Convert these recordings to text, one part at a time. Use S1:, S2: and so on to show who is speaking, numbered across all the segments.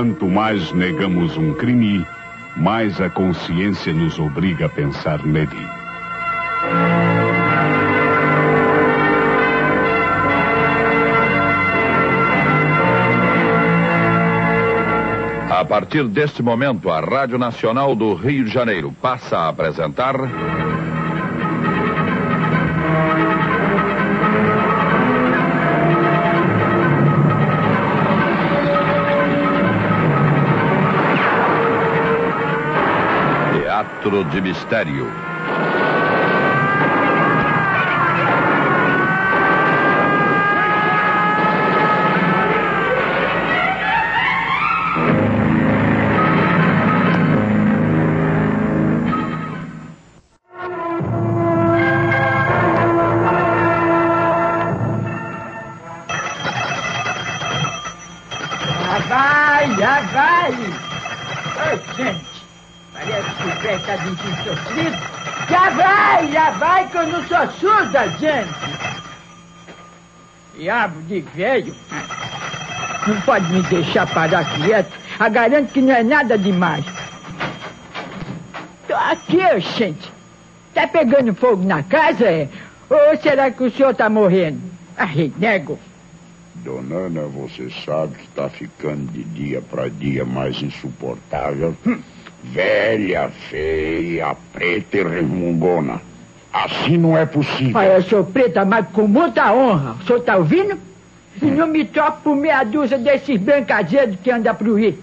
S1: Quanto mais negamos um crime, mais a consciência nos obriga a pensar nele.
S2: A partir deste momento, a Rádio Nacional do Rio de Janeiro passa a apresentar. Teatro de Mistério.
S3: Diabo de velho. Não pode me deixar parar quieto. A garanto que não é nada demais. Tô aqui, gente. Tá pegando fogo na casa, é? Ou será que o senhor tá morrendo? Ah, nego.
S4: Dona Ana, você sabe que tá ficando de dia para dia mais insuportável. Velha, feia, preta e resmungona. Assim não é possível.
S3: Olha, eu sou preta, mas com muita honra. O senhor tá ouvindo? E não me troque por meia dúzia desses brancazeiros que anda pro Rio.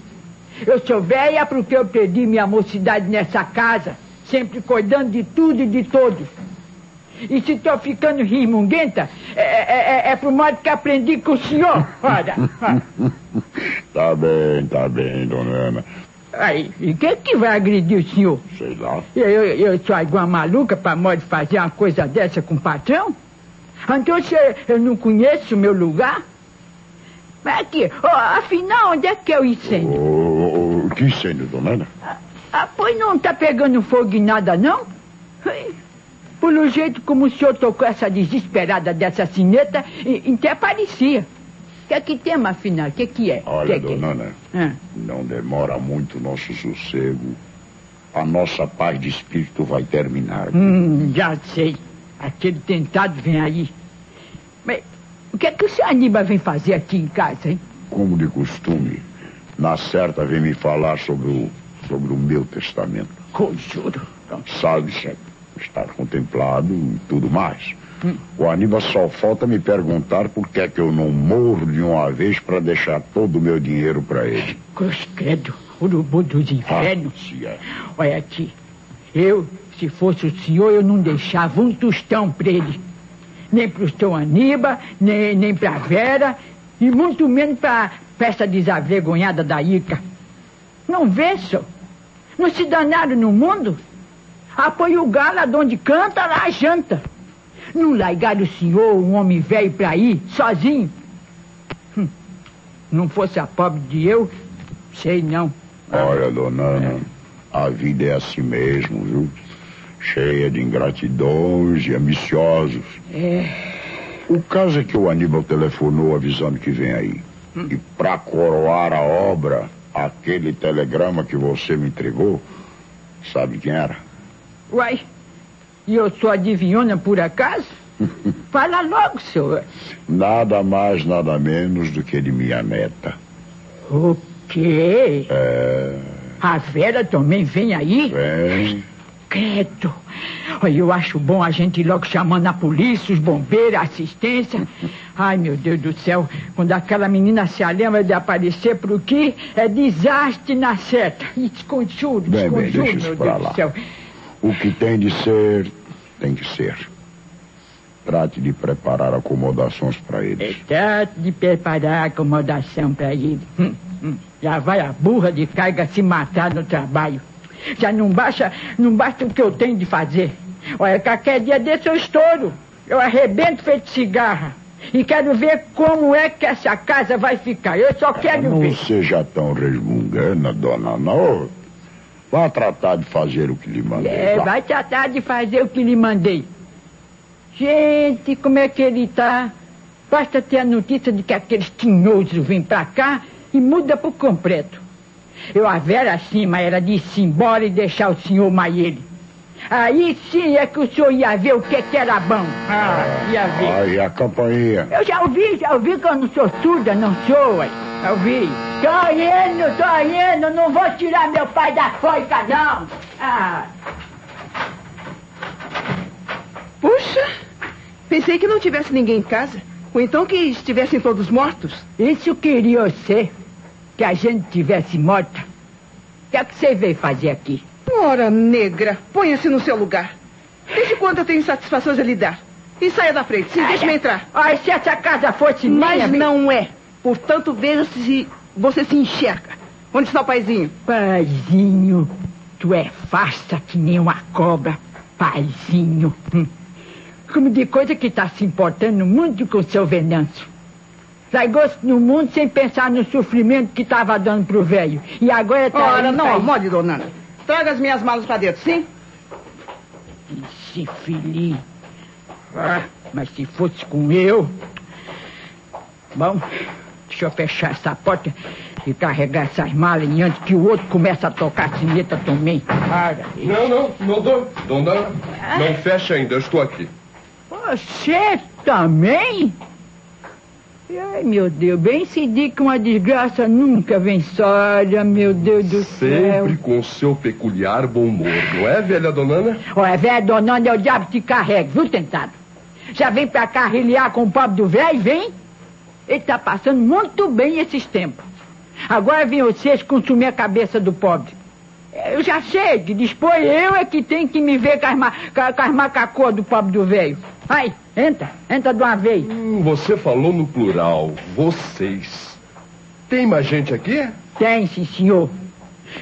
S3: Eu sou velha porque eu perdi minha mocidade nessa casa, sempre cuidando de tudo e de todos. E se tô ficando rismunguenta, é, é, é, é pro modo que aprendi com o senhor. Olha. olha.
S4: Tá bem, tá bem, dona Ana.
S3: Aí, e quem que vai agredir o senhor?
S4: Sei lá.
S3: Eu, eu, eu sou igual maluca pra modo de fazer uma coisa dessa com o patrão? Então você, eu não conheço o meu lugar? Mas aqui, ó, afinal, onde é que é o incêndio?
S4: Ô, ô, que incêndio, dona Ana?
S3: Ah, pois não tá pegando fogo em nada, não? Pelo jeito como o senhor tocou essa desesperada dessa sineta, até parecia. O que é que tem, afinal? O que que é?
S4: Olha,
S3: que é?
S4: dona Ana,
S3: Ah,
S4: não demora muito o nosso sossego. A nossa paz de espírito vai terminar.
S3: hum, já sei. Aquele tentado vem aí. Mas o que é que o senhor Aníbal vem fazer aqui em casa, hein?
S4: Como de costume, na certa vem me falar sobre o, sobre o meu testamento.
S3: Conjuro.
S4: Sabe, chefe, está contemplado e tudo mais. O Aníbal só falta me perguntar por que é que eu não morro de uma vez para deixar todo o meu dinheiro para ele.
S3: Cruz credo, urubu dos infernos.
S4: Ah, é.
S3: Olha aqui, eu, se fosse o senhor, eu não deixava um tostão pra ele. Nem pro seu Aníbal, nem, nem pra Vera, e muito menos pra festa desavergonhada da Ica. Não vê, senhor? Não se danaram no mundo? Apoia o galo de onde canta, lá janta. Não largaram o senhor, um homem velho, pra ir, sozinho? Hum, Não fosse a pobre de eu, sei não.
S4: Olha, dona Ana, a vida é assim mesmo, viu? Cheia de ingratidões e ambiciosos.
S3: É.
S4: O caso é que o Aníbal telefonou avisando que vem aí. E para coroar a obra, aquele telegrama que você me entregou, sabe quem era?
S3: Uai, e eu sou adivinhona por acaso? Fala logo, senhor.
S4: Nada mais, nada menos do que de minha neta.
S3: O quê?
S4: É.
S3: A Vera também vem aí?
S4: Vem.
S3: Credo. Olha, eu acho bom a gente ir logo chamando a polícia, os bombeiros, a assistência. Ai, meu Deus do céu, quando aquela menina se lembra de aparecer por aqui, é desastre na seta. Desconjuro, desconjuro, meu Deus
S4: lá.
S3: do céu.
S4: O que tem de ser, tem que ser. Trate de preparar acomodações para
S3: É
S4: eles.
S3: trate de preparar acomodação para ele. Hum, hum. Já vai a burra de carga se matar no trabalho. Já não basta, não basta o que eu tenho de fazer. Olha, qualquer dia desse eu estouro. Eu arrebento feito cigarra. E quero ver como é que essa casa vai ficar. Eu só quero
S4: Não
S3: ver.
S4: seja tão resmungana, dona não. Vá tratar de fazer o que lhe mandei.
S3: É,
S4: vá.
S3: vai tratar de fazer o que lhe mandei. Gente, como é que ele tá? Basta ter a notícia de que aqueles tinhosos vêm pra cá e muda por completo. Eu, a Vera acima, era de ir embora e deixar o senhor Maiele. Aí sim é que o senhor ia ver o que, que era bom. Ah, ia ver.
S4: Aí a campainha.
S3: Eu já ouvi, já ouvi que eu não sou surda, não sou, ué. Já ouvi. Tô indo, tô indo, não vou tirar meu pai da foica, não. Ah,
S5: Puxa, pensei que não tivesse ninguém em casa. Ou então que estivessem todos mortos.
S3: isso queria você, que a gente tivesse morta. O que é que você veio fazer aqui?
S5: Ora, negra, ponha-se no seu lugar. Desde quando eu tenho satisfações a lhe dar? E saia da frente, sim, deixe-me entrar.
S3: Olha, se essa casa fosse
S5: Mas
S3: minha...
S5: não é. Portanto, veja se você se enxerga. Onde está o paizinho?
S3: Paizinho, tu é farsa que nem uma cobra. Paizinho. Hum. Como de coisa que tá se importando muito com o seu Venâncio. Largou-se no mundo sem pensar no sofrimento que tava dando pro velho. E agora tá
S5: Ora, não amole, dona Ana. Traga as minhas malas para dentro, sim?
S3: Esse filhinho. Ah, mas se fosse com eu. Bom, deixa eu fechar essa porta e carregar essas malas e antes que o outro comece a tocar a sineta também. Para.
S6: Não, não, não dou. Dona Ana, não fecha ainda, eu estou aqui.
S3: Você também? Ai, meu Deus, bem se diz que uma desgraça nunca vem sória, meu Deus do céu.
S6: Sempre com o seu peculiar bom humor, não é, velha Dona Ana?
S3: Olha, velho, donando é o diabo que te carrega, viu, tentado? Já vem pra cá rilhar com o pobre do velho, vem? Ele tá passando muito bem esses tempos. Agora vem vocês consumir a cabeça do pobre. Eu já sei que dispor eu é que tem que me ver com as, ma com, as macacoas do pobre do velho. Vai, entra, entra de uma vez.
S6: Hum, você falou no plural, vocês. Tem mais gente aqui?
S3: Tem, sim, senhor.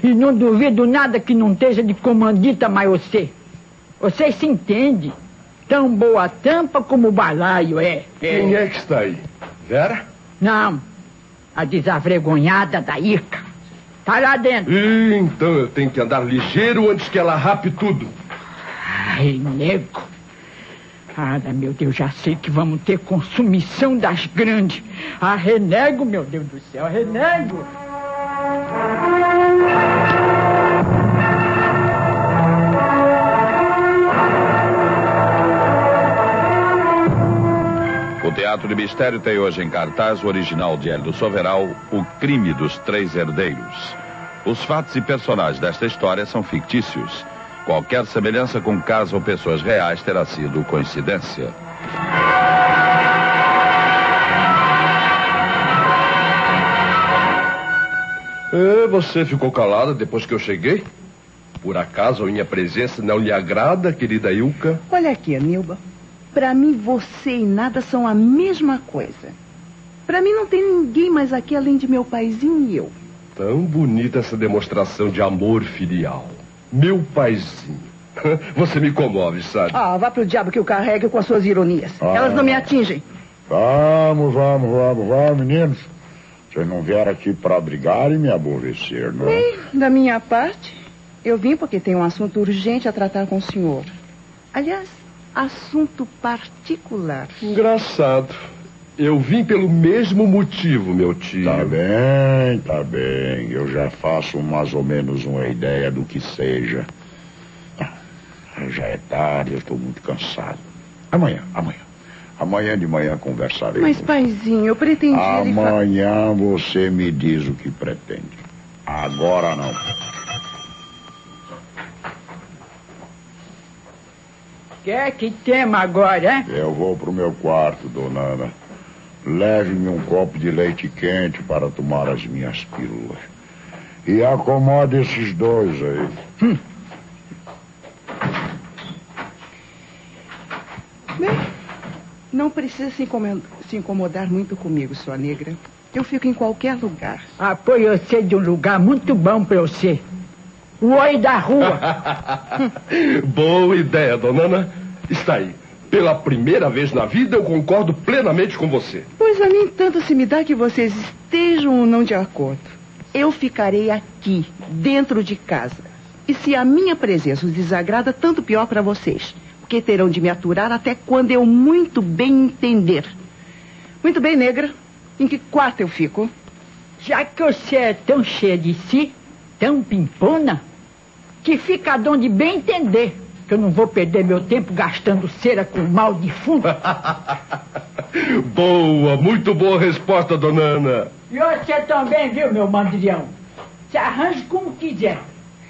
S3: E não duvido nada que não esteja de comandita mais você. Você se entende. Tão boa tampa como o balaio é.
S6: Quem é que está aí? Vera?
S3: Não, a desavergonhada da Ica. Tá lá dentro.
S6: Ih, então eu tenho que andar ligeiro antes que ela rape tudo.
S3: Ai, nego. Ah, meu Deus, já sei que vamos ter consumição das grandes. Ah, renego, meu Deus do céu, renego.
S2: O Teatro de Mistério tem hoje em cartaz o original de Hélio Soveral, O Crime dos Três Herdeiros. Os fatos e personagens desta história são fictícios. Qualquer semelhança com casos ou pessoas reais terá sido coincidência.
S6: É, você ficou calada depois que eu cheguei? Por acaso a minha presença não lhe agrada, querida Ilka?
S5: Olha aqui, Anilba. Para mim, você e nada são a mesma coisa. Para mim, não tem ninguém mais aqui além de meu paizinho e eu.
S6: Tão bonita essa demonstração de amor filial. Meu paizinho. Você me comove, sabe?
S5: Ah, vá pro diabo que o carregue com as suas ironias.
S4: Ah.
S5: Elas não me atingem.
S4: Vamos, vamos, vamos, vamos, meninos. Vocês não vieram aqui para brigar e me aborrecer, não?
S5: Bem, da minha parte, eu vim porque tenho um assunto urgente a tratar com o senhor. Aliás, assunto particular.
S6: Engraçado. Eu vim pelo mesmo motivo, meu tio.
S4: Tá bem, tá bem. Eu já faço mais ou menos uma ideia do que seja. Ah, Já é tarde, eu estou muito cansado. Amanhã, amanhã. Amanhã de manhã conversaremos.
S5: Mas, paizinho, eu fa-
S4: Amanhã você me diz o que pretende. Agora não.
S3: Quer que tema agora, hein?
S4: Eu vou pro meu quarto, dona Ana. Leve-me um copo de leite quente para tomar as minhas pílulas. E acomode esses dois aí.
S5: Bem, não precisa se incomodar, se incomodar muito comigo, sua negra. Eu fico em qualquer lugar.
S3: Apoio você de um lugar muito bom pra você. O oi da rua.
S6: Boa ideia, dona Ana. Está aí. Pela primeira vez na vida, eu concordo plenamente com você.
S5: Pois a mim tanto se me dá que vocês estejam ou não de acordo. Eu ficarei aqui, dentro de casa. E se a minha presença os desagrada, tanto pior para vocês. Porque terão de me aturar até quando eu muito bem entender. Muito bem, negra. Em que quarto eu fico?
S3: Já que você é tão cheia de si, tão pimpona que fica de onde bem entender que eu não vou perder meu tempo gastando cera com mal defunto.
S6: boa, muito boa resposta, dona Ana.
S3: E você também, viu, meu mandrião? Se arranje como quiser.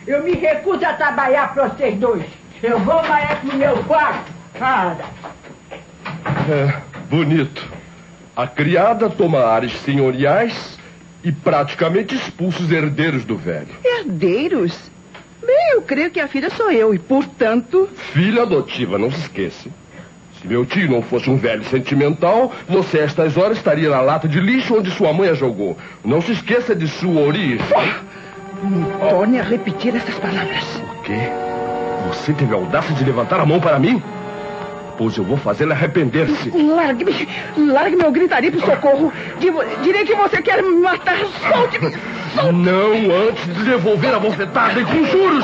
S3: Eu me recuso a trabalhar para vocês dois. Eu vou mais pro meu quarto. Cara.
S6: É, bonito. A criada toma áreas senhoriais e praticamente expulsa os herdeiros do velho.
S5: Herdeiros? Eu creio que a filha sou eu e, portanto.
S6: Filha adotiva, não se esqueça. Se meu tio não fosse um velho sentimental, você a estas horas estaria na lata de lixo onde sua mãe a jogou. Não se esqueça de sua origem.
S5: Não torne a repetir essas palavras.
S6: O quê? Você teve a audácia de levantar a mão para mim? Pois eu vou fazê-la arrepender-se.
S5: Largue-me, largue-me, eu gritaria pro socorro. Digo, direi que você quer me matar. Solte-me.
S6: Não antes de devolver a bofetada e com juros.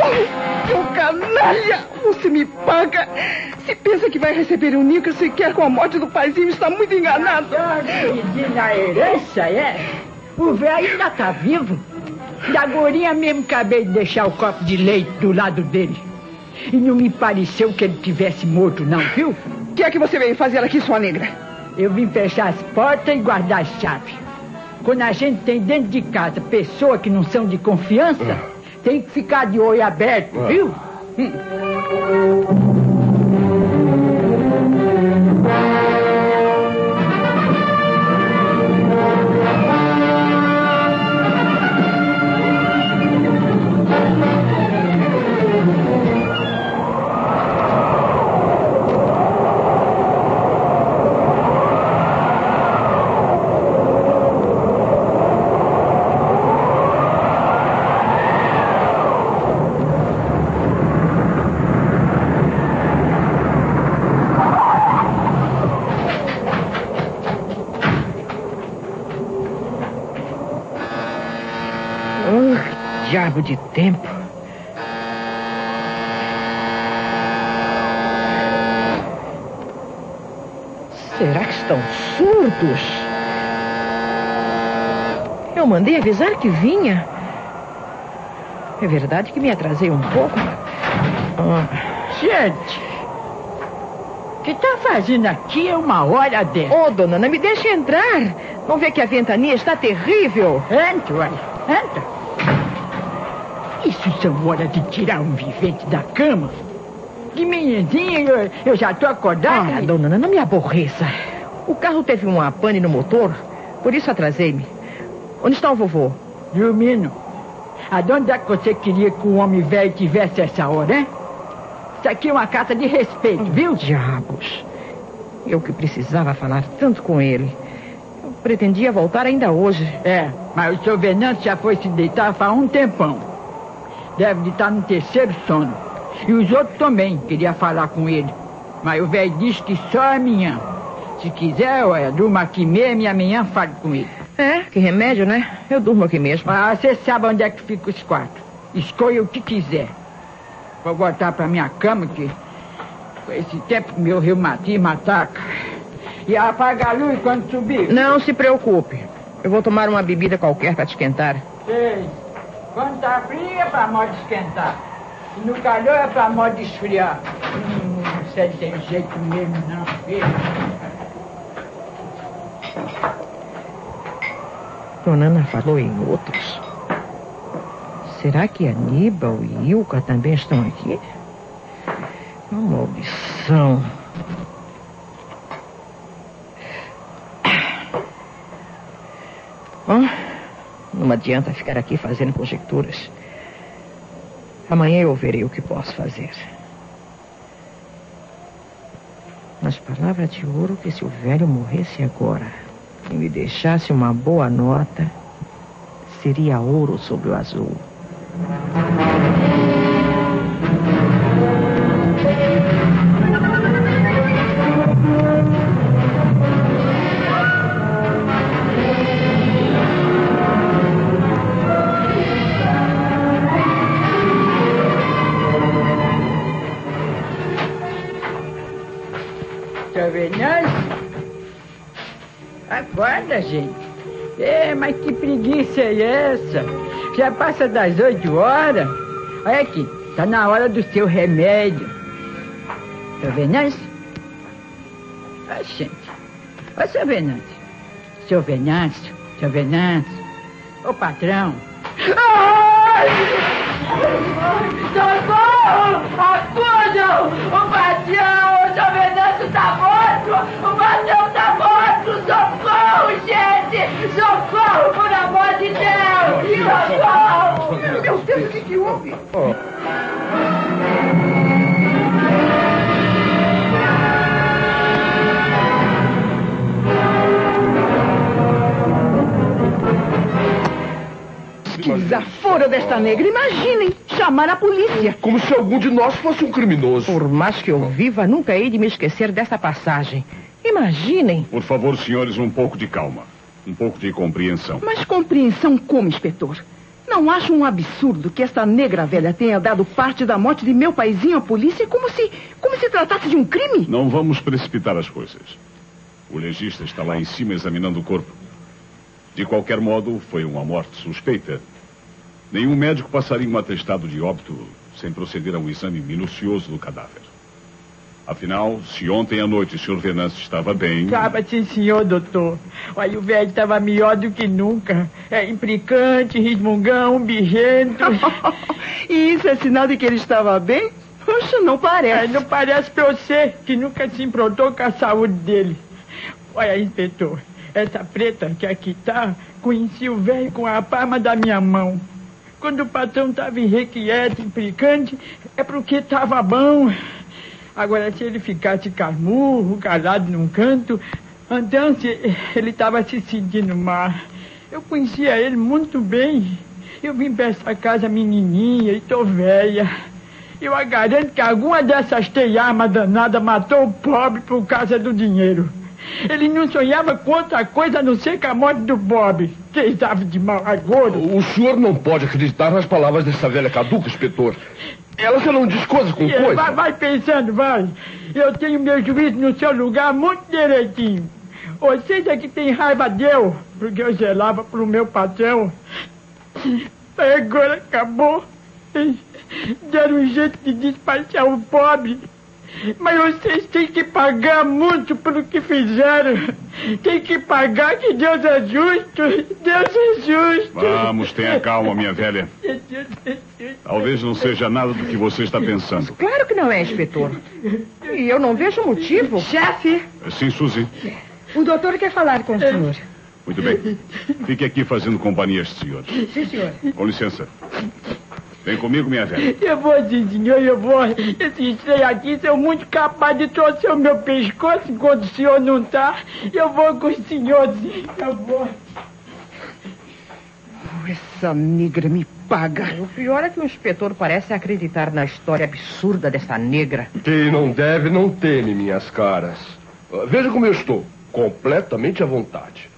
S5: Seu canalha, você me paga. Se pensa que vai receber um níquel sequer com a morte do paizinho, está muito enganado.
S3: Pedindo a herança, é? O velho ainda está vivo. Da gorinha mesmo acabei de deixar o copo de leite do lado dele. E não me pareceu que ele tivesse morto, não, viu?
S5: O que é que você veio fazer aqui, sua negra?
S3: Eu vim fechar as portas e guardar as chaves. Quando a gente tem dentro de casa pessoas que não são de confiança, tem que ficar de olho aberto, viu? Hum. Diabo de tempo. Será que estão surdos? Eu mandei avisar que vinha. É verdade que me atrasei um pouco. Ah. Gente, o que está fazendo aqui é uma hora dessa?
S5: Ô, oh, dona Ana, me deixe entrar. Não vê que a ventania está terrível?
S3: Entra, entra. São horas de tirar um vivente da cama. De manhãzinha eu, eu já estou acordada.
S5: Ah, dona Ana, não me aborreça. O carro teve uma pane no motor, por isso atrasei-me. Onde está o vovô?
S3: Dormindo. Aonde é que você queria que o homem velho tivesse essa hora, hein? Isso aqui é uma carta de respeito, oh, viu?
S5: Diabos. Eu que precisava falar tanto com ele. Eu pretendia voltar ainda hoje.
S3: É, mas o seu Venâncio já foi se deitar faz um tempão. Deve de estar no terceiro sono. E os outros também, queria falar com ele. Mas o velho disse que só amanhã. Se quiser, olha, durma aqui mesmo e amanhã fale com ele.
S5: É, que remédio, né? Eu durmo aqui mesmo.
S3: Ah, você sabe onde é que fica os quartos. Escolha o que quiser. Vou voltar pra minha cama, que com esse tempo meu reumatismo ataca. E apaga a luz quando subir.
S5: Não se preocupe. Eu vou tomar uma bebida qualquer para te esquentar.
S3: Sei. Quando tá frio é pra modo esquentar. E no calor é pra modo esfriar. Hum, sei tem jeito mesmo não, filho.
S5: Dona Ana falou em outros. Será que Aníbal e Ilka também estão aqui? Uma maldição. Não adianta ficar aqui fazendo conjecturas. Amanhã eu verei o que posso fazer. Mas palavra de ouro que se o velho morresse agora e me deixasse uma boa nota, seria ouro sobre o azul.
S3: É, essa? Já passa das oito horas. Olha aqui, tá na hora do seu remédio. Seu Venâncio? Ah, gente. Ô, seu Venâncio. Seu Venâncio, seu Venâncio. Ô, patrão. Ai! Socorro! Acudam! O patrão! O seu Venâncio tá morto! O patrão tá morto! Socorro, Socorro, por amor de Deus! Socorro!
S5: Meu Deus, o que, que houve? Que desaforo desta negra. Imaginem, chamar a polícia.
S6: Como se algum de nós fosse um criminoso.
S7: Por mais que eu viva, nunca hei de me esquecer dessa passagem. Imaginem.
S1: Por favor, senhores, um pouco de calma. Um pouco de compreensão.
S5: Mas compreensão como, inspetor? Não acho um absurdo que esta negra velha tenha dado parte da morte de meu paizinho à polícia como se, como se tratasse de um crime?
S1: Não vamos precipitar as coisas. O legista está lá em cima examinando o corpo. De qualquer modo, foi uma morte suspeita. Nenhum médico passaria um atestado de óbito sem proceder a um exame minucioso do cadáver. Afinal, se ontem à noite o Sr. Venâncio estava bem.
S3: Estava sim, senhor, doutor. Olha, o velho estava melhor do que nunca. É implicante, resmungão, birrento.
S5: e isso é sinal de que ele estava bem? Poxa, não
S3: É,
S5: parece.
S3: não parece pra você que nunca se improntou com a saúde dele. Olha, inspetor, essa preta que aqui tá, conheci o velho com a palma da minha mão. Quando o patrão estava irrequieto, implicante, é porque estava bom. Agora, se ele ficasse carmurro, calado num canto, então ele estava se sentindo mal. Eu conhecia ele muito bem. Eu vim para essa casa menininha e tô velha. Eu a garanto que alguma dessas teiamas danadas matou o pobre por causa do dinheiro. Ele não sonhava com outra coisa a não ser com a morte do Bob, que estava de mau agouro.
S6: O senhor não pode acreditar nas palavras dessa velha caduca, inspetor. Ela já não diz coisa com coisa.
S3: Vai, vai pensando, vai. Eu tenho meu juízo no seu lugar muito direitinho. Vocês é que tem raiva deu, porque eu zelava pro meu patrão. Agora acabou. Deram um jeito de despachar o pobre. Mas vocês têm que pagar muito pelo que fizeram. Tem que pagar que Deus é justo. Deus é justo.
S1: Vamos, tenha calma, minha velha. Talvez não seja nada do que você está pensando.
S7: Claro que não é, inspetor. E eu não vejo motivo.
S5: Chefe,
S1: Sim, Suzy.
S8: O doutor quer falar com o senhor.
S1: Muito bem. Fique aqui fazendo companhia a este senhor.
S8: Sim, senhor.
S1: Com licença. Vem comigo, minha velha.
S3: Eu vou senhor, eu vou. Esses três aqui são muito capazes de torcer o meu pescoço enquanto o senhor não tá. Eu vou com o senhor, sim, eu vou.
S5: essa negra me paga.
S7: O pior é que o inspetor parece acreditar na história absurda dessa negra.
S6: Quem não deve, não teme, minhas caras. Ah, Veja como eu estou. Completamente à vontade.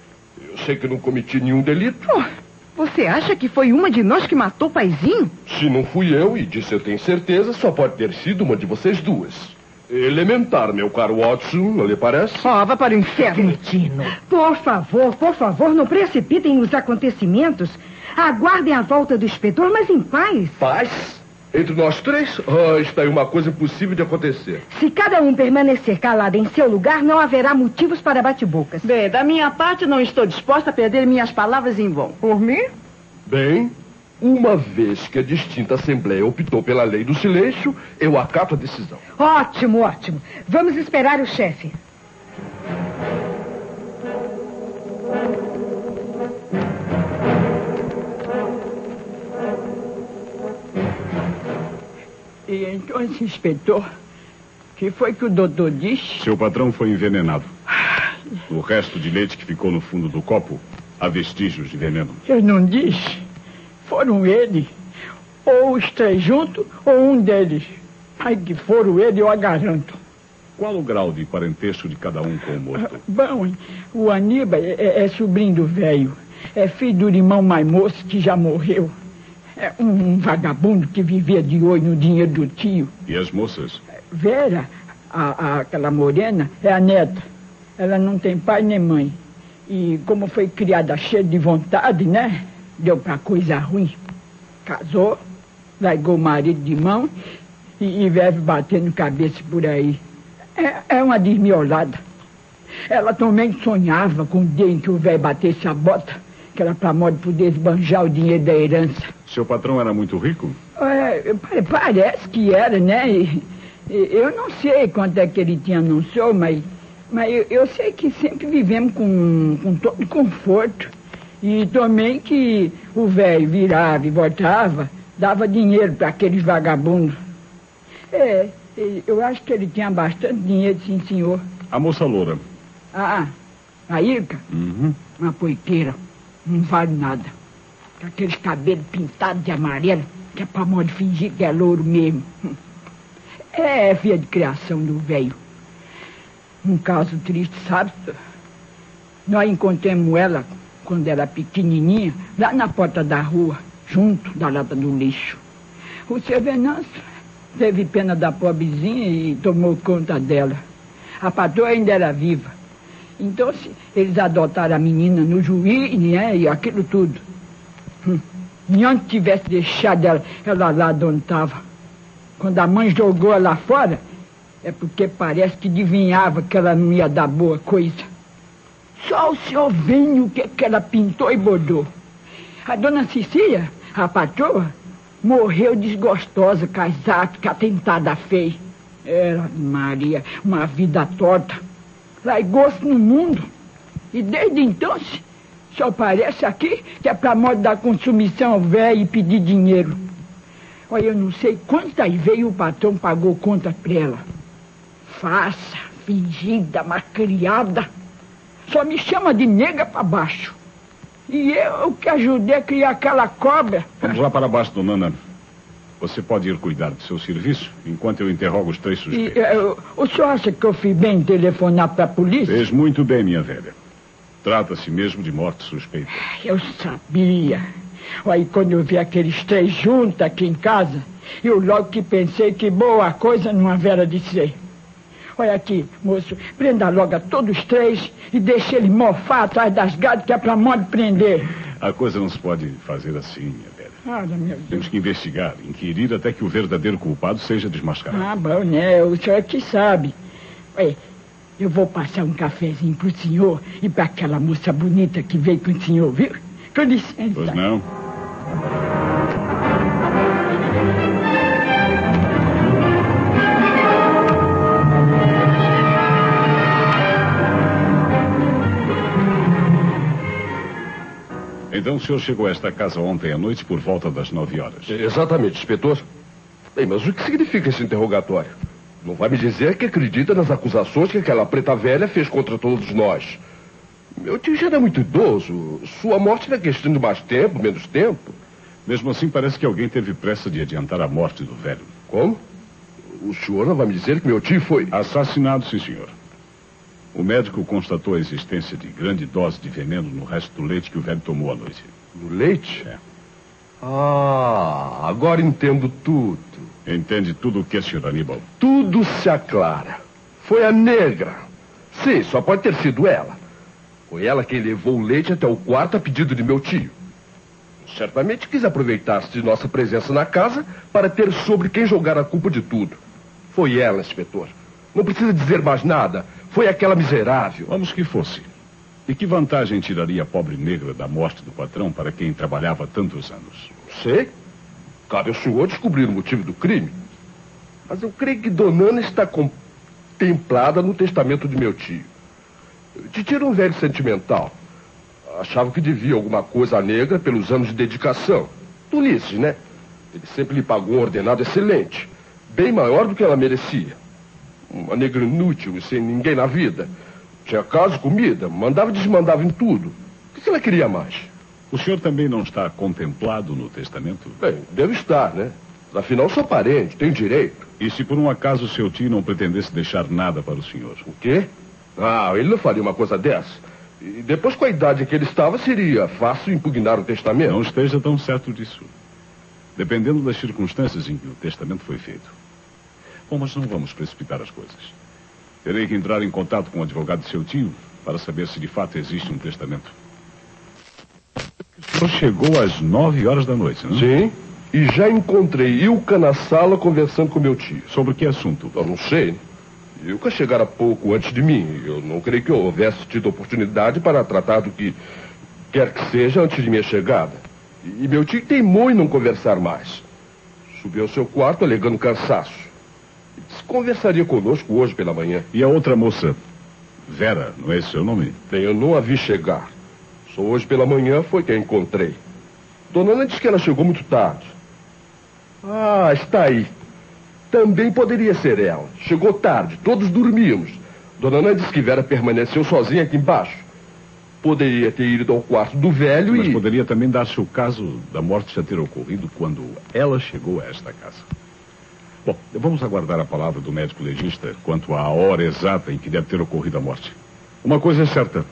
S6: Eu sei que não cometi nenhum delito.
S5: Oh, você acha que foi uma de nós que matou o paizinho?
S6: Se não fui eu, e disso eu tenho certeza, só pode ter sido uma de vocês duas. Elementar, meu caro Watson, não lhe parece?
S5: Oh, vá para o inferno.
S7: Cretino.
S8: Por favor, por favor, não precipitem os acontecimentos. Aguardem a volta do inspetor, mas em paz.
S6: Paz? Entre nós três? Ah, está aí uma coisa impossível de acontecer.
S8: Se cada um permanecer calado em seu lugar, não haverá motivos para bate-bocas.
S5: Bem, da minha parte, não estou disposta a perder minhas palavras em vão.
S7: Por mim?
S6: Bem, uma vez que a distinta Assembleia optou pela lei do silêncio, eu acato a decisão.
S8: Ótimo, ótimo. Vamos esperar o chefe.
S3: E então, esse inspetor, que foi que o doutor disse?
S1: Seu patrão foi envenenado. O resto de leite que ficou no fundo do copo, há vestígios de veneno.
S3: Eu não disse. Foram eles. Ou os três juntos, ou um deles. Ai, que foram eles, eu a garanto.
S1: Qual o grau de parentesco de cada um com o morto?
S3: Bom, o Aníbal é- é sobrinho do velho. É filho do irmão mais moço que já morreu. É um vagabundo que vivia de olho no dinheiro do tio.
S1: E as moças?
S3: Vera, a, a- aquela morena, é a neta. Ela não tem pai nem mãe. E como foi criada cheia de vontade, né? deu pra coisa ruim. Casou, largou o marido de mão e, e vive batendo cabeça por aí. É, é uma desmiolada. Ela também sonhava com o dia em que o velho batesse a bota, que era pra modo poder esbanjar o dinheiro da herança.
S1: Seu patrão era muito rico?
S3: É, pa- parece que era, né? E- eu não sei quanto é que ele tinha, não sou, mas, mas eu, eu sei que sempre vivemos com, com todo conforto. E também que o velho virava e voltava, dava dinheiro para aqueles vagabundos. É, eu acho que ele tinha bastante dinheiro, sim, senhor.
S1: A moça loura.
S3: Ah, a Irca,
S1: Uhum.
S3: uma poiqueira, não vale nada. Com aqueles cabelos pintados de amarelo, que é pra modo fingir que é louro mesmo. É filha de criação do velho. Um caso triste, sabe? Nós encontramos ela quando era pequenininha, lá na porta da rua, junto da lata do lixo. O seu Venâncio teve pena da pobrezinha e tomou conta dela. A patroa ainda era viva. Então, eles adotaram a menina no juiz, né, e aquilo tudo. Onde tivesse deixado ela, ela lá de onde estava. Quando a mãe jogou ela fora, é porque parece que adivinhava que ela não ia dar boa coisa. Só o senhor vem o que, que ela pintou e bordou. A dona Cecília, a patroa, morreu desgostosa, casada, que atentada fez. Era, Maria, uma vida torta. Largou-se no mundo. E desde então só parece aqui que é pra modo da consumição ao velho e pedir dinheiro. Olha, eu não sei quantas vezes o patrão pagou conta pra ela. Faça, fingida, macriada. Só me chama de nega pra baixo. E eu que ajudei a criar aquela cobra.
S1: Vamos lá para baixo, dona Ana. Você pode ir cuidar do seu serviço enquanto eu interrogo os três
S3: E,
S1: suspeitos.
S3: eh, o- o senhor acha que eu fiz bem em telefonar pra polícia?
S1: Fez muito bem, minha velha. Trata-se mesmo de morte suspeita.
S3: Eu sabia. Aí quando eu vi aqueles três juntos aqui em casa, eu logo que pensei que boa coisa não havera de ser. Olha aqui, moço, prenda logo a todos os três e deixe ele mofar atrás das gadas que é pra modo prender.
S1: A coisa não se pode fazer assim, minha velha.
S3: Ah, meu Deus.
S1: Temos que investigar, inquirir até que o verdadeiro culpado seja desmascarado.
S3: Ah, bom, né? O senhor é que sabe. Olha, eu vou passar um cafezinho pro senhor e pra aquela moça bonita que veio com o senhor, viu? Com licença.
S1: Pois não? Então o senhor chegou a esta casa ontem à noite por volta das nove horas.
S6: Exatamente, inspetor. Bem, mas o que significa esse interrogatório? Não vai me dizer que acredita nas acusações que aquela preta velha fez contra todos nós. Meu tio já era muito idoso. Sua morte era questão de mais tempo, menos tempo.
S1: Mesmo assim, parece que alguém teve pressa de adiantar a morte do velho.
S6: Como? O senhor não vai me dizer que meu tio foi.
S1: Assassinado, sim, senhor. O médico constatou a existência de grande dose de veneno no resto do leite que o velho tomou à noite.
S6: No leite?
S1: É.
S6: Ah, agora entendo tudo.
S1: Entende tudo o que, senhor Aníbal?
S6: Tudo se aclara. Foi a negra. Sim, só pode ter sido ela. Foi ela quem levou o leite até o quarto a pedido de meu tio. Certamente quis aproveitar-se de nossa presença na casa para ter sobre quem jogar a culpa de tudo. Foi ela, inspetor. Não precisa dizer mais nada. Foi aquela miserável.
S1: Vamos que fosse. E que vantagem tiraria a pobre negra da morte do patrão para quem trabalhava tantos anos?
S6: Sei. Cabe ao senhor descobrir o motivo do crime. Mas eu creio que Dona Ana está contemplada no testamento de meu tio. Titi era um velho sentimental. Achava que devia alguma coisa à negra pelos anos de dedicação. Ulisses, né? Ele sempre lhe pagou um ordenado excelente. Bem maior do que ela merecia. Uma negra inútil e sem ninguém na vida. Tinha casa, comida, mandava e desmandava em tudo. O que ela queria mais?
S1: O senhor também não está contemplado no testamento?
S6: Bem, deve estar, né? Afinal, sou parente, tenho direito.
S1: E se por um acaso seu tio não pretendesse deixar nada para o senhor?
S6: O quê? Ah, ele não faria uma coisa dessa. E depois, com a idade que ele estava, seria fácil impugnar o testamento.
S1: Não esteja tão certo disso. Dependendo das circunstâncias em que o testamento foi feito. Bom, mas não vamos precipitar as coisas. Terei que entrar em contato com o advogado de seu tio para saber se de fato existe um testamento. Senhor chegou às nove horas da noite, não?
S6: Sim. E já encontrei Ilka na sala conversando com meu tio.
S1: Sobre que assunto?
S6: Eu não sei. Ilka chegara pouco antes de mim. Eu não creio que eu houvesse tido oportunidade para tratar do que quer que seja antes de minha chegada. E meu tio teimou em não conversar mais. Subiu ao seu quarto alegando cansaço. Disse conversaria conosco hoje pela manhã.
S1: E a outra moça? Vera, não é esse seu nome?
S6: Bem, eu não a vi chegar. Só hoje pela manhã foi que a encontrei. Dona Ana disse que ela chegou muito tarde. Ah, está aí. Também poderia ser ela. Chegou tarde, todos dormíamos. Dona Ana disse que Vera permaneceu sozinha aqui embaixo. Poderia ter ido ao quarto do velho
S1: Mas
S6: e.
S1: poderia também dar-se o caso da morte já ter ocorrido quando ela chegou a esta casa. Bom, vamos aguardar a palavra do médico legista quanto à hora exata em que deve ter ocorrido a morte. Uma coisa é certa.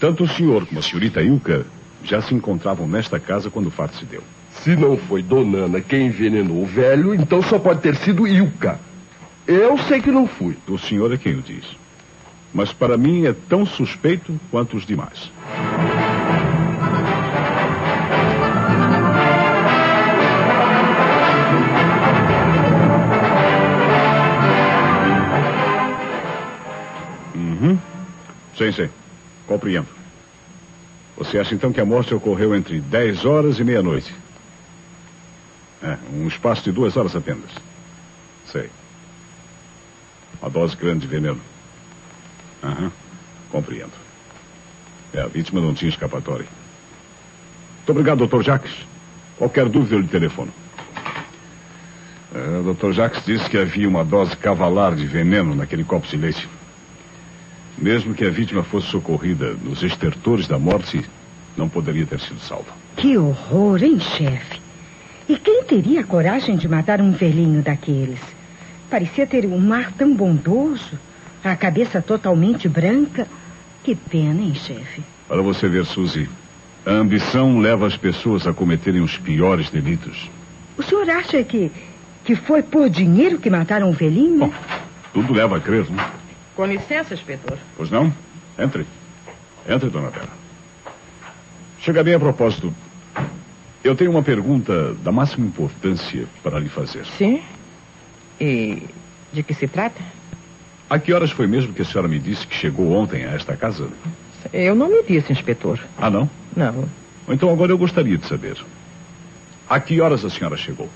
S1: Tanto o senhor como a senhorita Ilka já se encontravam nesta casa quando o fato se deu.
S6: Se não foi Dona Ana quem envenenou o velho, então só pode ter sido Ilka. Eu sei que não fui.
S1: O senhor é quem o diz. Mas para mim é tão suspeito quanto os demais. Uhum. Sim, sim. Compreendo. Você acha então que a morte ocorreu entre 10 horas e meia-noite? É, um espaço de duas horas apenas. Sei. Uma dose grande de veneno. Aham, compreendo. É, a vítima não tinha escapatória. Muito obrigado, doutor Jacques. Qualquer dúvida eu lhe telefono. É, o doutor Jacques disse que havia uma dose cavalar de veneno naquele copo de leite. Mesmo que a vítima fosse socorrida nos estertores da morte, não poderia ter sido salva.
S8: Que horror, hein, chefe? E quem teria a coragem de matar um velhinho daqueles? Parecia ter um ar tão bondoso, a cabeça totalmente branca. Que pena, hein, chefe?
S1: Para você ver, Suzy, a ambição leva as pessoas a cometerem os piores delitos.
S8: O senhor acha que, que foi por dinheiro que mataram o velhinho?
S1: Bom, tudo leva a crer, não?
S7: Com licença, inspetor.
S1: Pois não? Entre. Entre, dona Vera. Chega bem a propósito. Eu tenho uma pergunta da máxima importância para lhe fazer.
S7: Sim? E de que se trata?
S1: A que horas foi mesmo que a senhora me disse que chegou ontem a esta casa?
S7: Eu não me disse, inspetor.
S1: Ah, não?
S7: Não.
S1: Então agora eu gostaria de saber. A que horas a senhora chegou?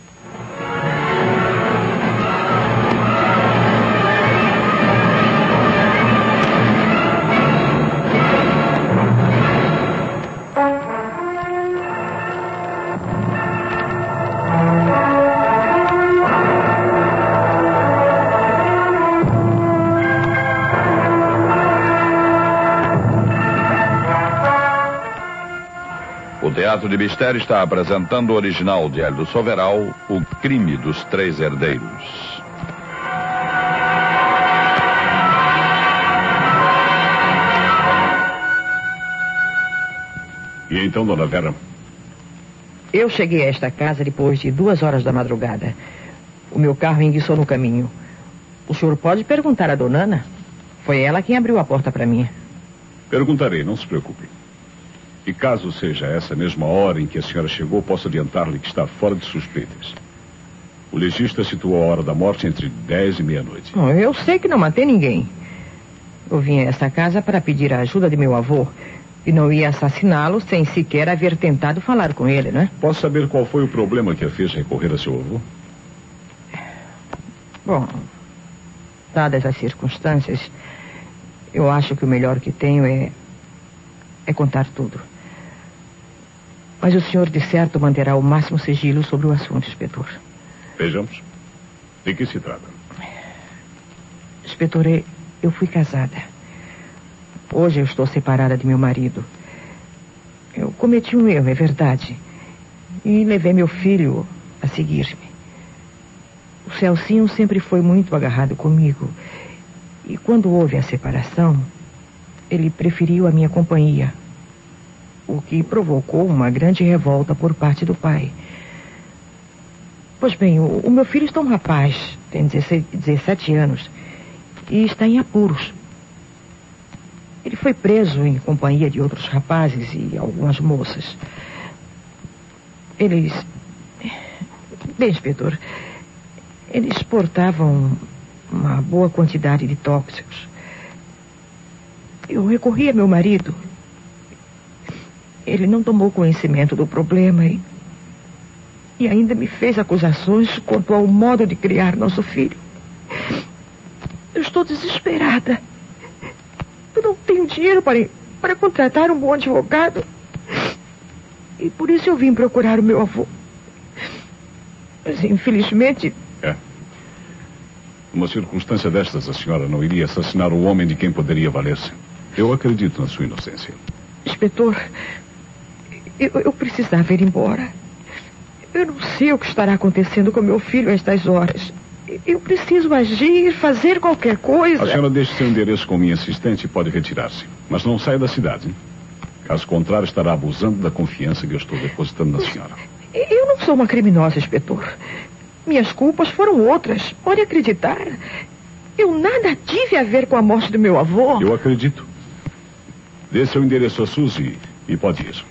S2: Teatro de Mistério está apresentando o original de Hélio Soveral, O Crime dos Três Herdeiros.
S1: E então, dona Vera?
S7: Eu cheguei a esta casa depois de duas horas da madrugada. O meu carro enguiçou no caminho. O senhor pode perguntar à dona Ana? Foi ela quem abriu a porta para mim.
S1: Perguntarei, não se preocupe. E caso seja essa mesma hora em que a senhora chegou, posso adiantar-lhe que está fora de suspeitas. O legista situou a hora da morte entre 10 e meia-noite.
S7: Eu sei que não matei ninguém. Eu vim a esta casa para pedir a ajuda de meu avô. E não ia assassiná-lo sem sequer haver tentado falar com ele, né?
S1: Posso saber qual foi o problema que a fez recorrer a seu avô?
S7: Bom, dadas as circunstâncias, eu acho que o melhor que tenho é. é contar tudo. Mas o senhor, de certo, manterá o máximo sigilo sobre o assunto, inspetor.
S1: Vejamos. De que se trata?
S7: Inspetor, eu- eu fui casada. Hoje eu estou separada de meu marido. Eu cometi um erro, é verdade. E levei meu filho a seguir-me. O Celcinho sempre foi muito agarrado comigo. E quando houve a separação, ele preferiu a minha companhia. O que provocou uma grande revolta por parte do pai. Pois bem, o, o meu filho está um rapaz, tem 16, 17 anos, e está em apuros. Ele foi preso em companhia de outros rapazes e algumas moças. Eles. Bem, inspetor, eles portavam uma boa quantidade de tóxicos. Eu recorri a meu marido. Ele não tomou conhecimento do problema e, e ainda me fez acusações quanto ao modo de criar nosso filho. Eu estou desesperada. Eu não tenho dinheiro para, para contratar um bom advogado. E por isso eu vim procurar o meu avô. Mas infelizmente.
S1: É. Numa circunstância destas, a senhora não iria assassinar o homem de quem poderia valer-se. Eu acredito na sua inocência.
S7: Inspetor, eu, eu precisava ir embora. Eu não sei o que estará acontecendo com meu filho a estas horas. Eu preciso agir, fazer qualquer coisa.
S1: A senhora deixe seu endereço com minha assistente e pode retirar-se. Mas não saia da cidade. Caso contrário, estará abusando da confiança que eu estou depositando na senhora.
S7: Eu não sou uma criminosa, inspetor. Minhas culpas foram outras. Pode acreditar. Eu nada tive a ver com a morte do meu avô.
S1: Eu acredito. Dê seu endereço a Suzy e pode ir.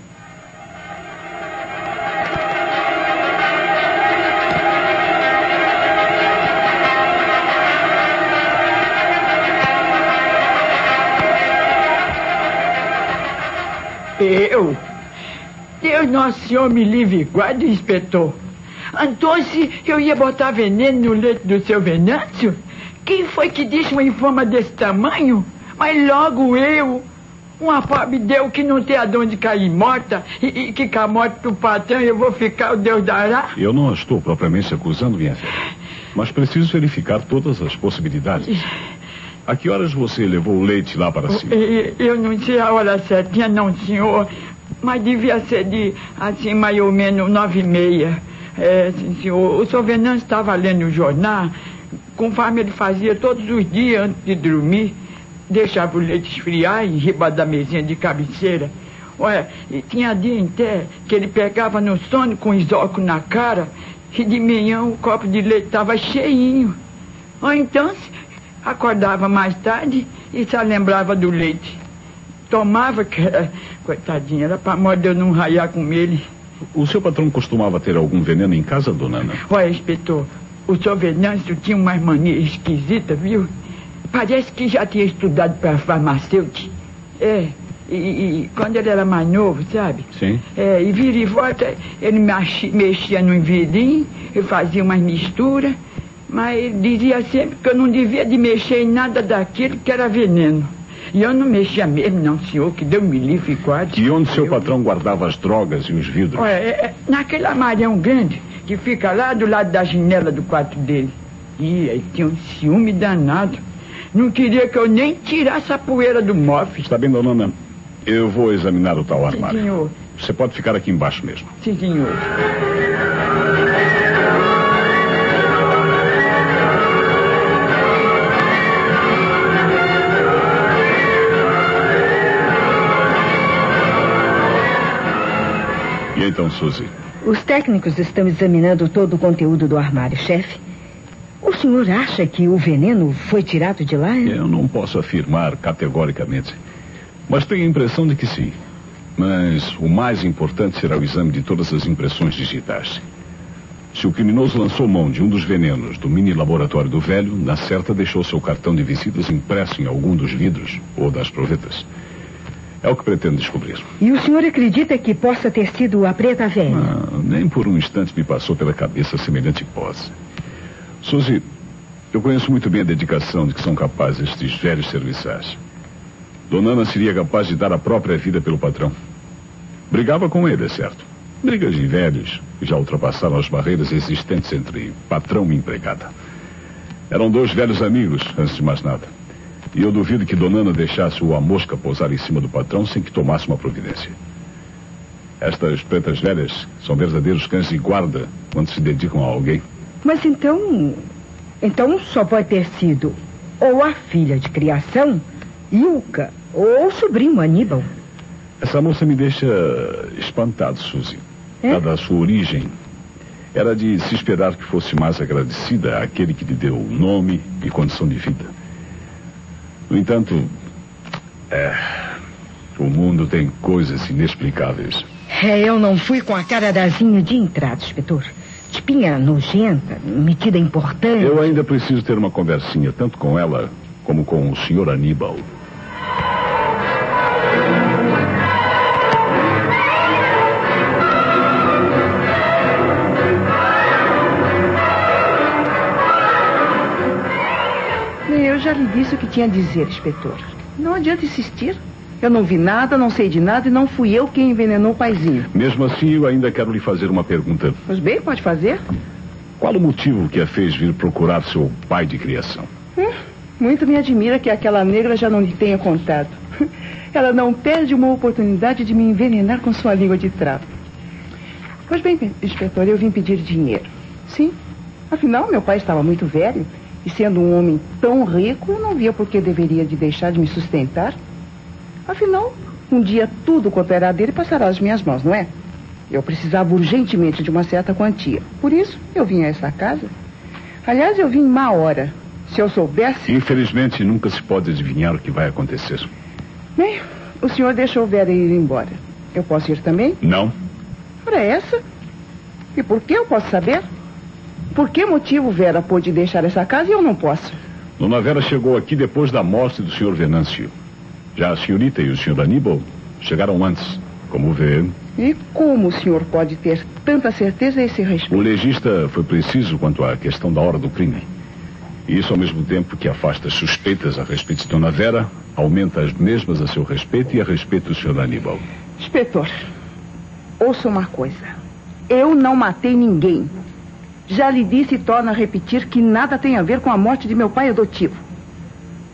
S3: Eu? Deus Nosso Senhor me livre e guarde, inspetor. Se eu ia botar veneno no leite do seu Venâncio? Quem foi que disse uma infama desse tamanho? Mas logo eu, uma pobre Deus que não tem a dom de cair morta e, e que com a morte do patrão eu vou ficar, o Deus dará?
S1: Eu não estou propriamente acusando, minha filha. Mas preciso verificar todas as possibilidades. A que horas você levou o leite lá para cima?
S3: Eu, eu não sei a hora certinha, não, senhor. Mas devia ser de, assim, mais ou menos nove e meia. É, sim, senhor. O senhor Venâncio estava lendo o jornal, conforme ele fazia todos os dias antes de dormir. Deixava o leite esfriar em riba da mesinha de cabeceira. Olha, e tinha dia até que ele pegava no sono com isóco na cara e de manhã o copo de leite estava cheinho. Ou então, acordava mais tarde e só lembrava do leite. Tomava, que era, coitadinha, era para morder eu não raiar com ele.
S1: O seu patrão costumava ter algum veneno em casa, dona Ana?
S3: Olha, inspetor, o senhor Venâncio tinha uma mania esquisita, viu? Parece que já tinha estudado para farmacêutico. É, e, e, quando ele era mais novo, sabe?
S1: Sim.
S3: É, e vira e volta, ele mexia, no envirim, e fazia umas misturas, mas ele dizia sempre que eu não devia de mexer em nada daquilo que era veneno. E eu não mexia mesmo, não, senhor, que deu me livre quase.
S1: E onde seu
S3: Eu-
S1: patrão guardava as drogas e os vidros?
S3: Olha, é, é, naquele armarião grande que fica lá do lado da janela do quarto dele. E ele tinha um ciúme danado. Não queria que eu nem tirasse a poeira do mofre.
S1: Está bem, dona Ana? Eu vou examinar o tal
S3: Sim,
S1: armário.
S3: senhor.
S1: Você pode ficar aqui embaixo mesmo.
S3: Sim, senhor.
S1: Então, Suzy?
S8: Os técnicos estão examinando todo o conteúdo do armário, chefe. O senhor acha que o veneno foi tirado de lá?
S1: Eu não posso afirmar categoricamente. Mas tenho a impressão de que sim. Mas o mais importante será o exame de todas as impressões digitais. Se o criminoso lançou mão de um dos venenos do mini laboratório do velho, na certa deixou seu cartão de visitas impresso em algum dos vidros ou das provetas. É o que pretendo descobrir.
S8: E o senhor acredita que possa ter sido a preta velha?
S1: Ah, nem por um instante me passou pela cabeça semelhante hipótese. Suzy, eu conheço muito bem a dedicação de que são capazes estes velhos serviçais. Dona Ana seria capaz de dar a própria vida pelo patrão. Brigava com ele, é certo. Brigas de velhos que já ultrapassaram as barreiras existentes entre patrão e empregada. Eram dois velhos amigos, antes de mais nada. E eu duvido que Dona Ana deixasse o a mosca pousar em cima do patrão sem que tomasse uma providência. Estas pretas velhas são verdadeiros cães de guarda quando se dedicam a alguém.
S8: Mas então. Então só pode ter sido ou a filha de criação, Ilka, ou o sobrinho Aníbal.
S1: Essa moça me deixa espantado, Suzy.
S8: É?
S1: Dada a sua origem, era de se esperar que fosse mais agradecida àquele que lhe deu nome e condição de vida. No entanto, é, o mundo tem coisas inexplicáveis.
S8: É, eu não fui com a cara dazinha de entrada, inspetor. Tipinha nojenta, metida importante.
S1: Eu ainda preciso ter uma conversinha, tanto com ela como com o senhor Aníbal.
S5: Já lhe disse o que tinha a dizer, inspetor. Não adianta insistir. Eu não vi nada, não sei de nada e não fui eu quem envenenou o paizinho.
S1: Mesmo assim, eu ainda quero lhe fazer uma pergunta.
S5: Pois bem, pode fazer.
S1: Qual o motivo que a fez vir procurar seu pai de criação?
S5: Hum, muito me admira que aquela negra já não lhe tenha contado. Ela não perde uma oportunidade de me envenenar com sua língua de trapo. Pois bem, inspetor, eu vim pedir dinheiro. Sim. Afinal, meu pai estava muito velho e sendo um homem tão rico, eu não via por que deveria de deixar de me sustentar. Afinal, um dia tudo cooperará dele passará às minhas mãos, não é? Eu precisava urgentemente de uma certa quantia. Por isso, eu vim a essa casa. Aliás, eu vim em má hora. Se eu soubesse.
S1: Infelizmente, nunca se pode adivinhar o que vai acontecer.
S5: Bem, o senhor deixou Vera ir embora. Eu posso ir também?
S1: Não.
S5: Ora, essa? E por que eu posso saber? Por que motivo Vera pôde deixar essa casa e eu não posso?
S1: Dona Vera chegou aqui depois da morte do senhor Venâncio. Já a senhorita e o senhor Aníbal chegaram antes, como vê.
S5: E como o senhor pode ter tanta certeza a esse respeito?
S1: O legista foi preciso quanto à questão da hora do crime. E isso, ao mesmo tempo que afasta as suspeitas a respeito de Dona Vera, aumenta as mesmas a seu respeito e a respeito do senhor Aníbal.
S5: Inspetor, ouça uma coisa. Eu não matei ninguém. Já lhe disse e torno a repetir que nada tem a ver com a morte de meu pai adotivo.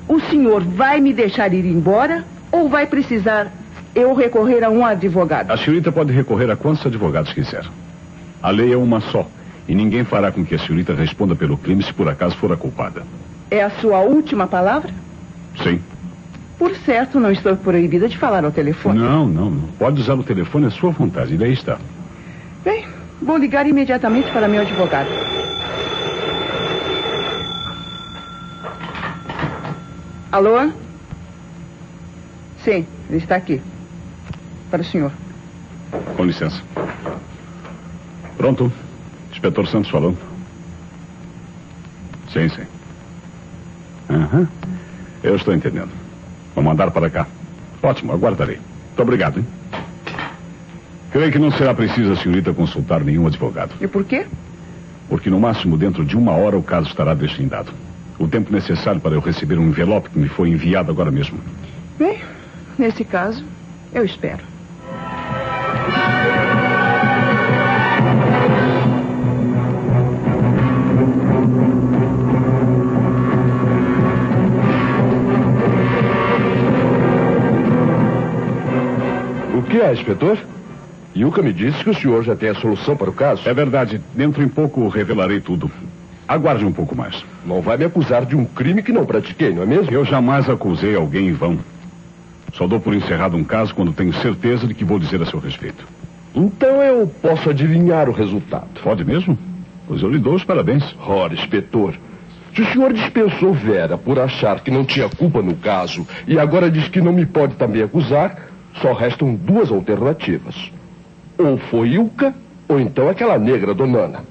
S5: O senhor vai me deixar ir embora ou vai precisar eu recorrer a um advogado?
S1: A senhorita pode recorrer a quantos advogados quiser. A lei é uma só. E ninguém fará com que a senhorita responda pelo crime se por acaso for a culpada.
S5: É a sua última palavra?
S1: Sim.
S5: Por certo, não estou proibida de falar ao telefone.
S1: Não, não, não. Pode usar o telefone à sua vontade. E daí está.
S5: Bem, vou ligar imediatamente para meu advogado. Alô? Sim, ele está aqui. Para o senhor.
S1: Com licença. Pronto. Inspetor Santos falando. Sim, sim. Uhum. Eu estou entendendo. Vou mandar para cá. Ótimo, aguardarei. Muito obrigado, hein? Creio que não será preciso a senhorita consultar nenhum advogado.
S5: E por quê?
S1: Porque no máximo dentro de uma hora o caso estará desfindado. O tempo necessário para eu receber um envelope que me foi enviado agora mesmo.
S5: Bem, nesse caso, eu espero.
S6: O que é, inspetor? Yuka me disse que o senhor já tem a solução para o caso.
S1: É verdade. Dentro em pouco revelarei tudo. Aguarde um pouco mais.
S6: Não vai me acusar de um crime que não pratiquei, não é mesmo?
S1: Eu jamais acusei alguém em vão. Só dou por encerrado um caso quando tenho certeza de que vou dizer a seu respeito.
S6: Então eu posso adivinhar o resultado.
S1: Pode mesmo? Pois eu lhe dou os parabéns.
S6: Ora, inspetor, se o senhor dispensou Vera por achar que não tinha culpa no caso e agora diz que não me pode também acusar, só restam duas alternativas. Ou foi Ilka, ou então aquela negra Donana.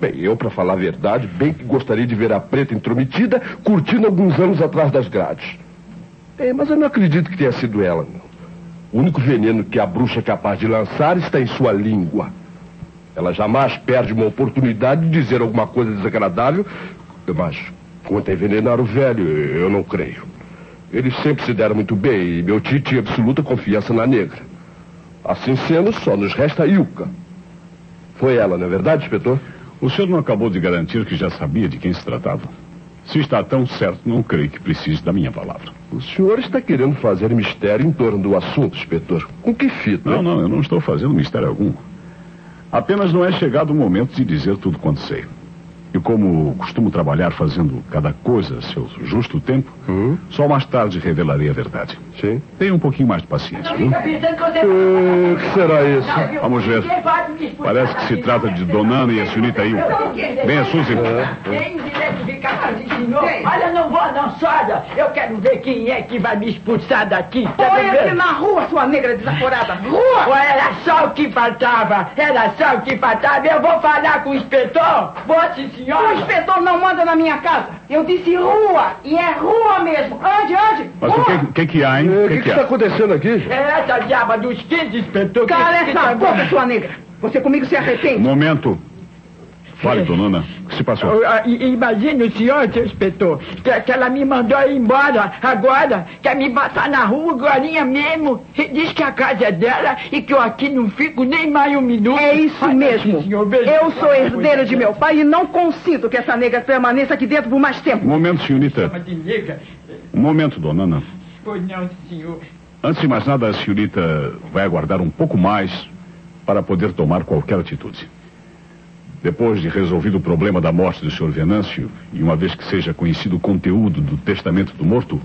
S6: Bem, eu, para falar a verdade, bem que gostaria de ver a preta intrometida curtindo alguns anos atrás das grades. É, mas eu não acredito que tenha sido ela, não. O único veneno que a bruxa é capaz de lançar está em sua língua. Ela jamais perde uma oportunidade de dizer alguma coisa desagradável, mas quanto a envenenar o velho, eu não creio. Eles sempre se deram muito bem e meu tio tinha absoluta confiança na negra. Assim sendo, só nos resta a Ilka. Foi ela, não é verdade, inspetor?
S1: O senhor não acabou de garantir que já sabia de quem se tratava? Se está tão certo, não creio que precise da minha palavra.
S6: O senhor está querendo fazer mistério em torno do assunto, inspetor. Com que fita?
S1: Não, não, eu não estou fazendo mistério algum. Apenas não é chegado o momento de dizer tudo quanto sei. E como costumo trabalhar fazendo cada coisa a seu justo tempo,
S6: Hum?
S1: só mais tarde revelarei a verdade.
S6: Sim.
S1: Tenha um pouquinho mais de paciência, viu?
S6: O que será isso?
S1: Vamos ver. Parece que se trata de Donana e a senhorita Ilka. Venha, Suzy.
S3: Tem o direito de ficar assim, senhor. Olha, não vou não. Eu quero ver quem é que vai me expulsar daqui. Quero
S5: Põe-se na rua, sua negra desaforada. Rua!
S3: Era só o que faltava. Era só o que faltava. Eu vou falar com o inspetor. Vou, sim,
S5: O
S3: senhora.
S5: inspetor não manda na minha casa. Eu disse rua. E é rua mesmo. Ande, ande.
S1: Mas o
S5: Rua.
S1: que, que, que há, hein?
S6: O que,
S1: que,
S6: que
S1: que
S6: está acontecendo aqui?
S3: É essa diaba dos 15, inspetor. que-
S5: Cala
S3: que
S5: essa
S3: tá-
S5: boca, sua negra. Você comigo se
S1: Um
S5: arrepende.
S1: momento. Fale, Donana. O que se passou?
S3: Imagine o senhor, seu inspetor, que, que ela me mandou ir embora agora, quer me matar na rua agora mesmo. E diz que a casa é dela e que eu aqui não fico nem mais um minuto.
S5: É isso
S3: Olha,
S5: mesmo.
S3: senhor,
S5: Eu sou herdeiro
S3: coisa
S5: de meu pai e não consinto que essa negra permaneça aqui dentro por mais
S1: Um
S5: tempo.
S1: momento, senhorita.
S3: Nega.
S1: Um momento, Donana.
S3: Pois não, senhor.
S1: Antes de mais nada, a senhorita vai aguardar um pouco mais para poder tomar qualquer atitude. Depois de resolvido o problema da morte do Sr. Venâncio, e uma vez que seja conhecido o conteúdo do testamento do morto,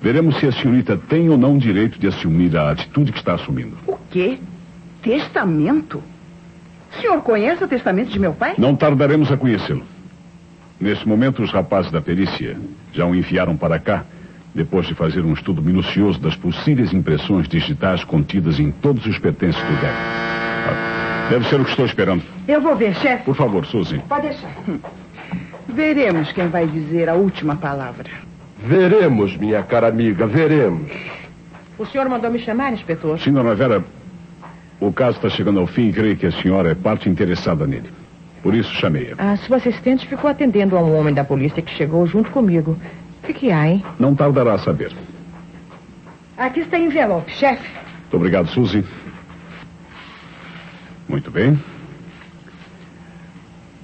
S1: veremos se a senhorita tem ou não direito de assumir a atitude que está assumindo.
S5: O quê? Testamento? O senhor conhece o testamento de meu pai?
S1: Não tardaremos a conhecê-lo. Nesse momento, os rapazes da perícia já o enviaram para cá, depois de fazer um estudo minucioso das possíveis impressões digitais contidas em todos os pertences do velho. Deve ser o que estou esperando.
S5: Eu vou ver, chefe.
S1: Por favor, Suzy.
S5: Pode deixar. Veremos quem vai dizer a última palavra.
S6: Veremos, minha cara amiga, veremos.
S7: O senhor mandou me chamar, inspetor?
S1: Sim, dona Vera, o caso está chegando ao fim e creio que a senhora é parte interessada nele. Por isso chamei-a.
S7: A sua assistente ficou atendendo a um homem da polícia que chegou junto comigo. O que, que há, hein?
S1: Não tardará a saber.
S8: Aqui está o envelope, chefe.
S1: Muito obrigado, Suzy. Muito bem.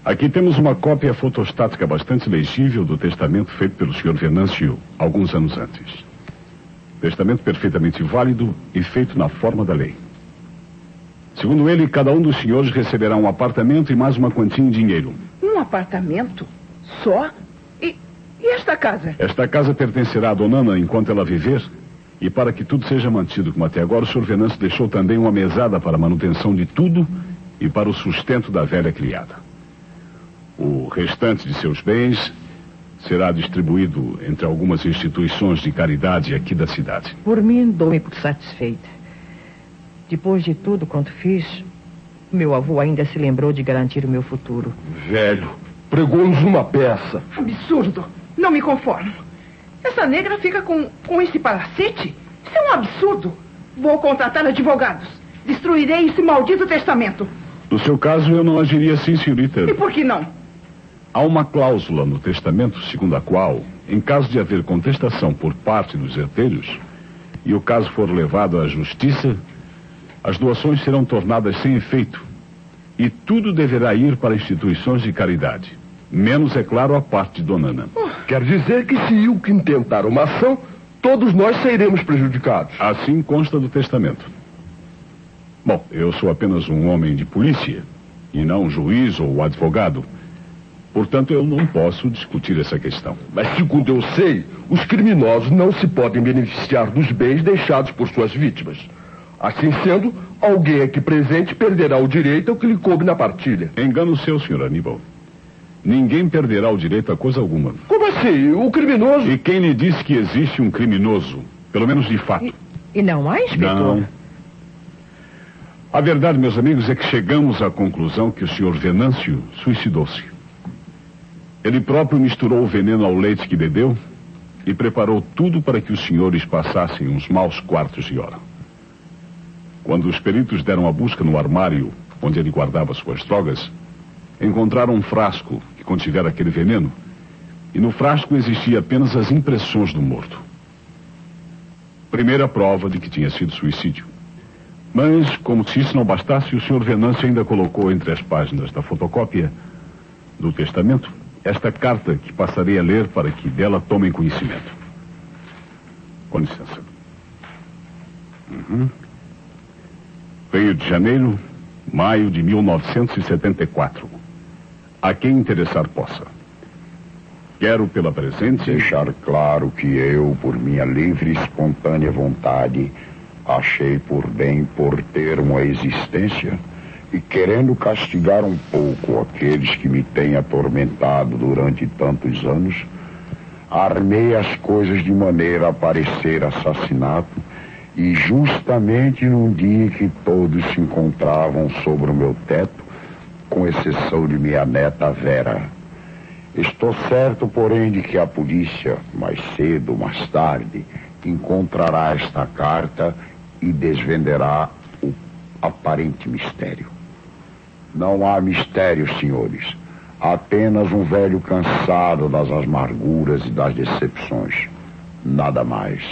S1: Aqui temos uma cópia fotostática bastante legível do testamento feito pelo Sr. Venâncio alguns anos antes. Testamento perfeitamente válido e feito na forma da lei. Segundo ele, cada um dos senhores receberá um apartamento e mais uma quantia em dinheiro.
S5: Um apartamento? Só? E, e esta casa?
S1: Esta casa pertencerá à dona Ana enquanto ela viver. E para que tudo seja mantido como até agora, o Sr. Venâncio deixou também uma mesada para a manutenção de tudo e para o sustento da velha criada. O restante de seus bens será distribuído entre algumas instituições de caridade aqui da cidade.
S7: Por mim, dou-me por satisfeita. Depois de tudo quanto fiz, meu avô ainda se lembrou de garantir o meu futuro.
S6: Velho, pregou-nos uma peça.
S5: Absurdo. Não me conformo. Essa negra fica com, com esse palacete? Isso é um absurdo. Vou contratar advogados. Destruirei esse maldito testamento.
S1: No seu caso, eu não agiria assim, senhorita.
S5: E por que não?
S1: Há uma cláusula no testamento segundo a qual, em caso de haver contestação por parte dos herdeiros, e o caso for levado à justiça, as doações serão tornadas sem efeito e tudo deverá ir para instituições de caridade. Menos, é claro, a parte de Dona Ana.
S6: Quer dizer que se Ilkin intentar uma ação, todos nós sairemos prejudicados.
S1: Assim consta do testamento. Bom, eu sou apenas um homem de polícia e não um juiz ou advogado. Portanto, eu não posso discutir essa questão.
S6: Mas segundo eu sei, os criminosos não se podem beneficiar dos bens deixados por suas vítimas. Assim sendo, alguém aqui presente perderá o direito ao que lhe coube na partilha.
S1: Engano seu, senhor Aníbal. Ninguém perderá o direito a coisa alguma.
S6: Como assim? O criminoso.
S1: E quem lhe disse que existe um criminoso? Pelo menos de fato.
S7: E não há, inspetor?
S1: Não. A verdade, meus amigos, é que chegamos à conclusão que o senhor Venâncio suicidou-se. Ele próprio misturou o veneno ao leite que bebeu e preparou tudo para que os senhores passassem uns maus quartos de hora. Quando os peritos deram a busca no armário onde ele guardava suas drogas, encontraram um frasco que contivera aquele veneno e no frasco existia apenas as impressões do morto. Primeira prova de que tinha sido suicídio. Mas, como se isso não bastasse, o Sr. Venâncio ainda colocou entre as páginas da fotocópia do testamento esta carta que passarei a ler para que dela tomem conhecimento. Com licença. Uhum. Rio de Janeiro, maio de 1974. A quem interessar possa. Quero, pela presente.
S4: Deixar claro que eu, por minha livre e espontânea vontade, achei por bem por ter uma existência e querendo castigar um pouco aqueles que me têm atormentado durante tantos anos, armei as coisas de maneira a parecer assassinato e justamente num dia que todos se encontravam sobre o meu teto, com exceção de minha neta Vera. Estou certo, porém, de que a polícia, mais cedo ou mais tarde, encontrará esta carta e desvenderá o aparente mistério. Não há mistério, senhores. Apenas um velho cansado das amarguras e das decepções. Nada mais.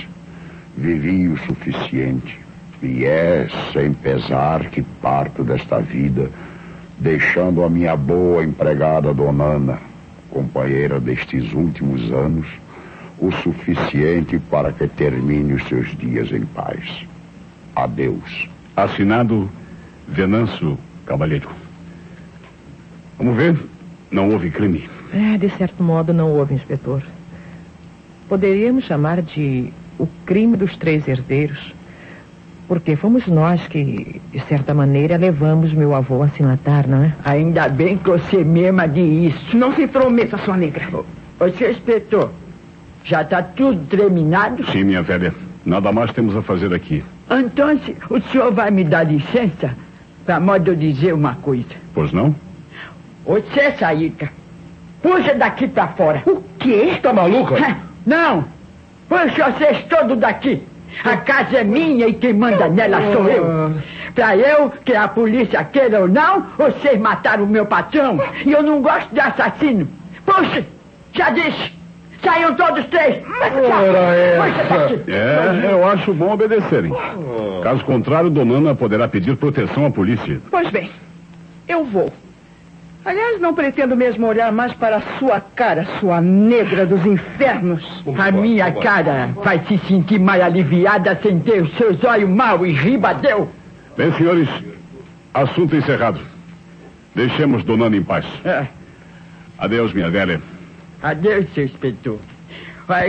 S4: Vivi o suficiente. E é sem pesar que parto desta vida, deixando a minha boa empregada Dona Ana, companheira destes últimos anos, o suficiente para que termine os seus dias em paz. Adeus.
S1: Assinado Venâncio Cavalheiro. Vamos ver. Não houve crime.
S7: É, de certo modo não houve, inspetor. Poderíamos chamar de o crime dos três herdeiros, porque fomos nós que, de certa maneira, levamos meu avô a se matar, não é?
S3: Ainda bem que você mesma diz isso.
S5: Não se intrometa, sua negra.
S3: Ô, seu inspetor, já está tudo terminado?
S1: Sim, minha velha. Nada mais temos a fazer aqui.
S3: Então, o senhor vai me dar licença para modo eu dizer uma coisa.
S1: Pois não?
S3: Você, Saíca, puxa daqui para fora.
S5: O quê?
S6: Tá maluca?
S3: Não! Puxa vocês todos daqui! A casa é minha e quem manda nela sou eu. Pra eu, que a polícia queira ou não, vocês mataram o meu patrão. E eu não gosto de assassino. Puxa! Já disse! Saiam todos três!
S6: Ora essa.
S1: É, eu acho bom obedecerem. Caso contrário, Dona Ana poderá pedir proteção à polícia.
S5: Pois bem, eu vou. Aliás, não pretendo mesmo olhar mais para a sua cara, sua negra dos infernos.
S3: A minha cara vai se sentir mais aliviada sem ter os seus olhos mal e ribadeu.
S1: Bem, senhores, assunto encerrado. Deixemos Dona Ana em paz.
S3: É.
S1: Adeus, minha velha.
S3: Adeus, seu inspetor.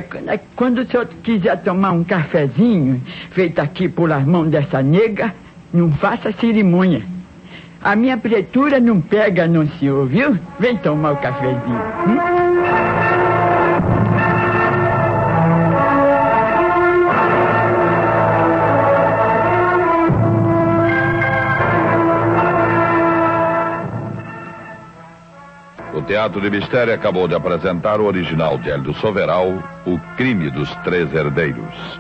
S3: Quando- Quando o senhor quiser tomar um cafezinho, feito aqui por as mãos dessa nega, não faça cerimônia. A minha pretura não pega no senhor, viu? Vem tomar o cafezinho. hum?
S2: O Teatro de Mistério acabou de apresentar o original de Hélio Soveral, O Crime dos Três Herdeiros.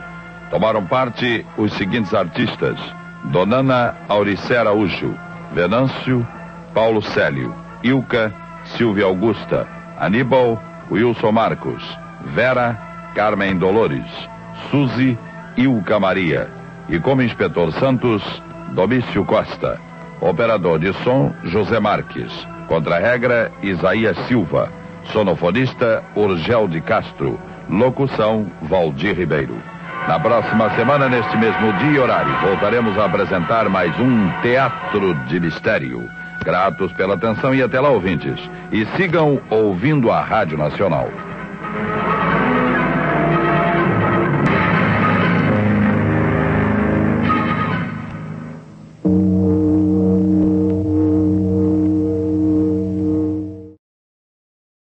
S2: Tomaram parte os seguintes artistas: Donana Auricé Araújo, Venâncio, Paulo Célio, Ilka, Silvia Augusta, Aníbal, Wilson Marcos, Vera, Carmen Dolores, Suzy, Ilka Maria. E como inspetor Santos, Domício Costa. Operador de som, José Marques. Contra-regra, Isaías Silva. Sonofonista, Urgel de Castro. Locução, Valdir Ribeiro. Na próxima semana, neste mesmo dia e horário, voltaremos a apresentar mais um Teatro de Mistério. Gratos pela atenção e até lá, ouvintes. E sigam ouvindo a Rádio Nacional.